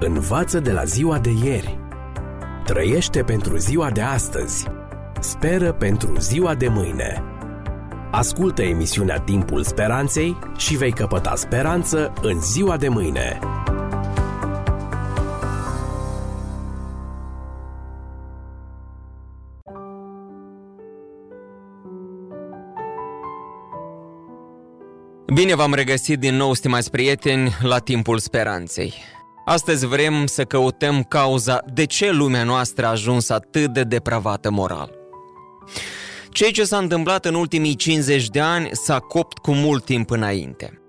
Învață de la ziua de ieri. Trăiește pentru ziua de astăzi. Speră pentru ziua de mâine. Ascultă emisiunea Timpul Speranței și vei căpăta speranță în ziua de mâine. Bine v-am regăsit din nou, stimați prieteni, la Timpul Speranței. Astăzi vrem să căutăm cauza de ce lumea noastră a ajuns atât de depravată moral. Ceea ce s-a întâmplat în ultimii 50 de ani s-a copt cu mult timp înainte.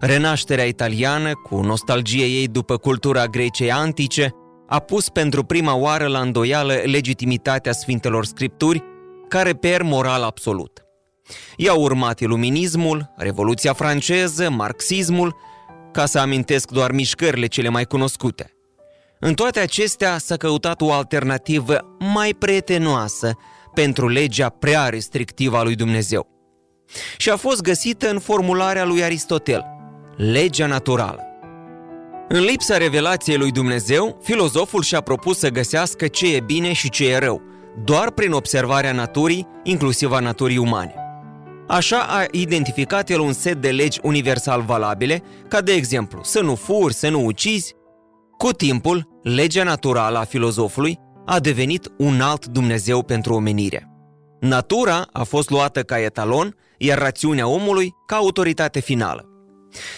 Renașterea italiană, cu nostalgie ei după cultura Greciei antice, a pus pentru prima oară la îndoială legitimitatea Sfintelor Scripturi, care per moral absolut. I-au urmat iluminismul, Revoluția franceză, marxismul ca să amintesc doar mișcările cele mai cunoscute. În toate acestea s-a căutat o alternativă mai prietenoasă pentru legea prea restrictivă a lui Dumnezeu. Și a fost găsită în formularea lui Aristotel, legea naturală. În lipsa revelației lui Dumnezeu, filozoful și-a propus să găsească ce e bine și ce e rău, doar prin observarea naturii, inclusiv a naturii umane. Așa a identificat el un set de legi universal valabile, ca de exemplu să nu furi, să nu ucizi. Cu timpul, legea naturală a filozofului a devenit un alt Dumnezeu pentru omenire. Natura a fost luată ca etalon, iar rațiunea omului ca autoritate finală.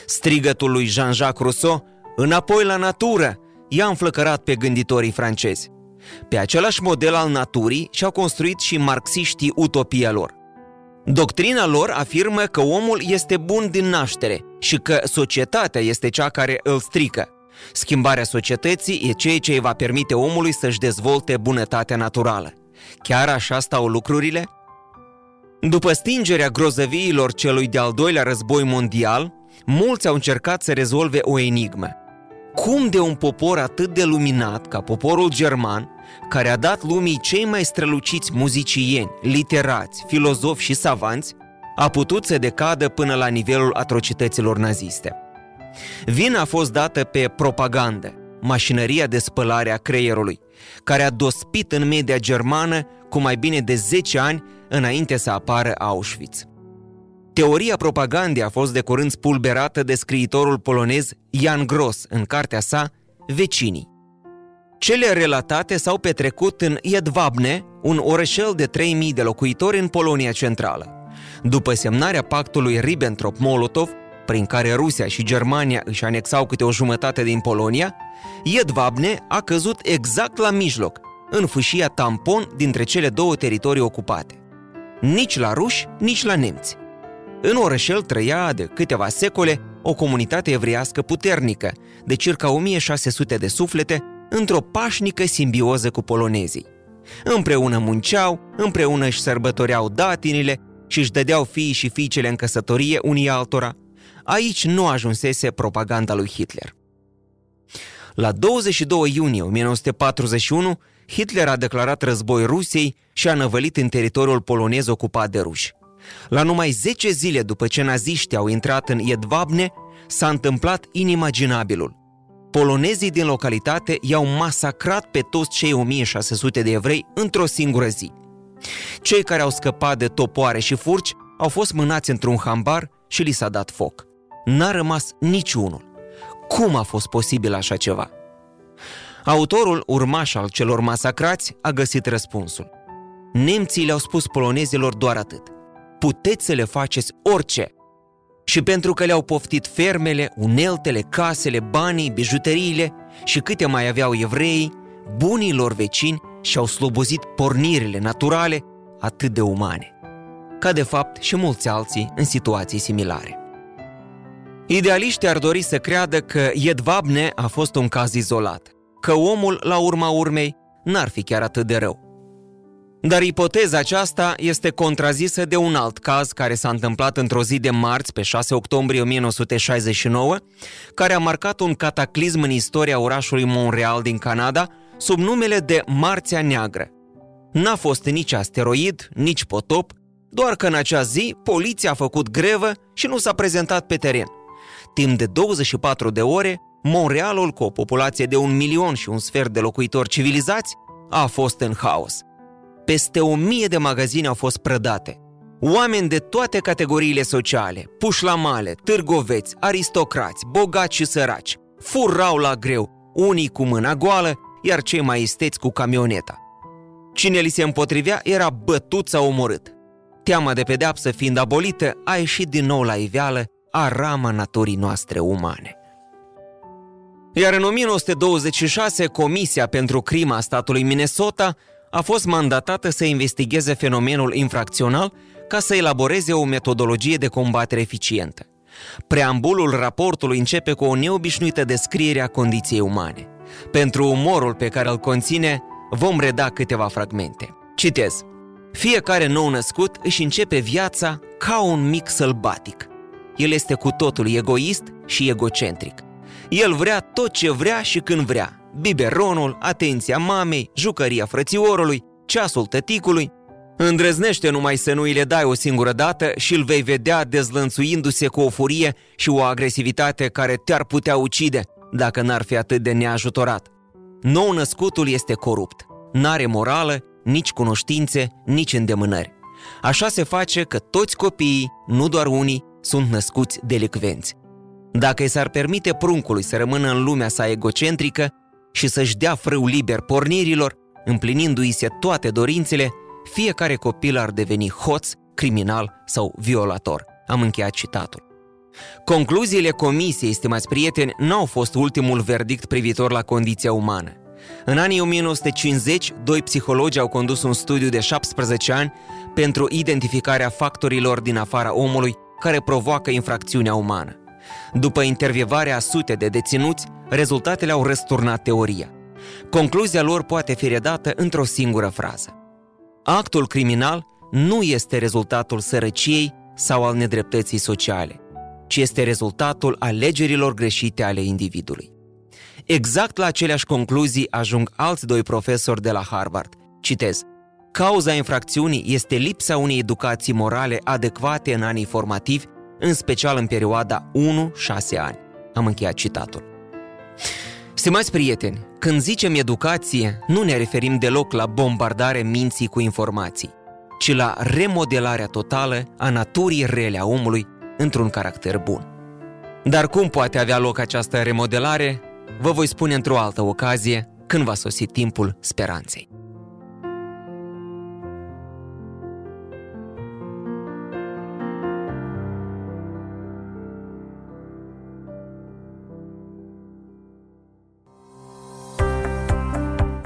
Strigătul lui Jean-Jacques Rousseau, înapoi la natură, i-a înflăcărat pe gânditorii francezi. Pe același model al naturii și-au construit și marxiștii utopia lor – Doctrina lor afirmă că omul este bun din naștere și că societatea este cea care îl strică. Schimbarea societății e ceea ce îi va permite omului să-și dezvolte bunătatea naturală. Chiar așa stau lucrurile? După stingerea grozăviilor celui de-al doilea război mondial, mulți au încercat să rezolve o enigmă. Cum de un popor atât de luminat ca poporul german care a dat lumii cei mai străluciți muzicieni, literați, filozofi și savanți, a putut să decadă până la nivelul atrocităților naziste. Vina a fost dată pe propagandă, mașinăria de spălare a creierului, care a dospit în media germană cu mai bine de 10 ani înainte să apară Auschwitz. Teoria propagandei a fost de curând spulberată de scriitorul polonez Jan Gross în cartea sa Vecinii. Cele relatate s-au petrecut în Jedwabne, un orășel de 3000 de locuitori în Polonia Centrală. După semnarea pactului Ribbentrop-Molotov, prin care Rusia și Germania își anexau câte o jumătate din Polonia, Jedwabne a căzut exact la mijloc, în fâșia tampon dintre cele două teritorii ocupate. Nici la ruși, nici la nemți. În orășel trăia de câteva secole o comunitate evreiască puternică, de circa 1600 de suflete, într-o pașnică simbioză cu polonezii. Împreună munceau, împreună își sărbătoreau datinile și își dădeau fiii și fiicele în căsătorie unii altora. Aici nu ajunsese propaganda lui Hitler. La 22 iunie 1941, Hitler a declarat război Rusiei și a năvălit în teritoriul polonez ocupat de ruși. La numai 10 zile după ce naziștii au intrat în Jedwabne, s-a întâmplat inimaginabilul polonezii din localitate i-au masacrat pe toți cei 1600 de evrei într-o singură zi. Cei care au scăpat de topoare și furci au fost mânați într-un hambar și li s-a dat foc. N-a rămas niciunul. Cum a fost posibil așa ceva? Autorul urmaș al celor masacrați a găsit răspunsul. Nemții le-au spus polonezilor doar atât. Puteți să le faceți orice, și pentru că le-au poftit fermele, uneltele, casele, banii, bijuteriile și câte mai aveau evrei, bunii lor vecini și-au slobozit pornirile naturale atât de umane, ca de fapt și mulți alții în situații similare. Idealiștii ar dori să creadă că Jedvabne a fost un caz izolat, că omul, la urma urmei, n-ar fi chiar atât de rău. Dar ipoteza aceasta este contrazisă de un alt caz care s-a întâmplat într-o zi de marți, pe 6 octombrie 1969, care a marcat un cataclism în istoria orașului Montreal din Canada, sub numele de Marțea Neagră. N-a fost nici asteroid, nici potop, doar că în acea zi poliția a făcut grevă și nu s-a prezentat pe teren. Timp de 24 de ore, Montrealul, cu o populație de un milion și un sfert de locuitori civilizați, a fost în haos. Peste o mie de magazine au fost prădate. Oameni de toate categoriile sociale, puși la male, târgoveți, aristocrați, bogați și săraci, furau la greu, unii cu mâna goală, iar cei mai esteți cu camioneta. Cine li se împotrivea era bătut sau omorât. Teama de pedeapsă fiind abolită, a ieșit din nou la iveală a rama naturii noastre umane. Iar în 1926, Comisia pentru Crima statului Minnesota a fost mandatată să investigheze fenomenul infracțional ca să elaboreze o metodologie de combatere eficientă. Preambulul raportului începe cu o neobișnuită descriere a condiției umane. Pentru umorul pe care îl conține, vom reda câteva fragmente. Citez. Fiecare nou născut își începe viața ca un mic sălbatic. El este cu totul egoist și egocentric. El vrea tot ce vrea și când vrea. Biberonul, atenția mamei, jucăria frățiorului, ceasul tăticului. Îndrăznește numai să nu îi le dai o singură dată și îl vei vedea dezlănțuindu-se cu o furie și o agresivitate care te-ar putea ucide dacă n-ar fi atât de neajutorat. Nou născutul este corupt, n-are morală, nici cunoștințe, nici îndemânări. Așa se face că toți copiii, nu doar unii, sunt născuți delicvenți. Dacă i s-ar permite pruncului să rămână în lumea sa egocentrică și să-și dea frâu liber pornirilor, împlinindu-i se toate dorințele, fiecare copil ar deveni hoț, criminal sau violator. Am încheiat citatul. Concluziile comisiei, stimați prieteni, nu au fost ultimul verdict privitor la condiția umană. În anii 1950, doi psihologi au condus un studiu de 17 ani pentru identificarea factorilor din afara omului care provoacă infracțiunea umană. După intervievarea a sute de deținuți, rezultatele au răsturnat teoria. Concluzia lor poate fi redată într-o singură frază. Actul criminal nu este rezultatul sărăciei sau al nedreptății sociale, ci este rezultatul alegerilor greșite ale individului. Exact la aceleași concluzii ajung alți doi profesori de la Harvard. Citez. Cauza infracțiunii este lipsa unei educații morale adecvate în anii formativi, în special în perioada 1-6 ani. Am încheiat citatul. Stimați prieteni, când zicem educație, nu ne referim deloc la bombardare minții cu informații, ci la remodelarea totală a naturii rele a omului într-un caracter bun. Dar cum poate avea loc această remodelare? Vă voi spune într-o altă ocazie, când va sosi timpul speranței.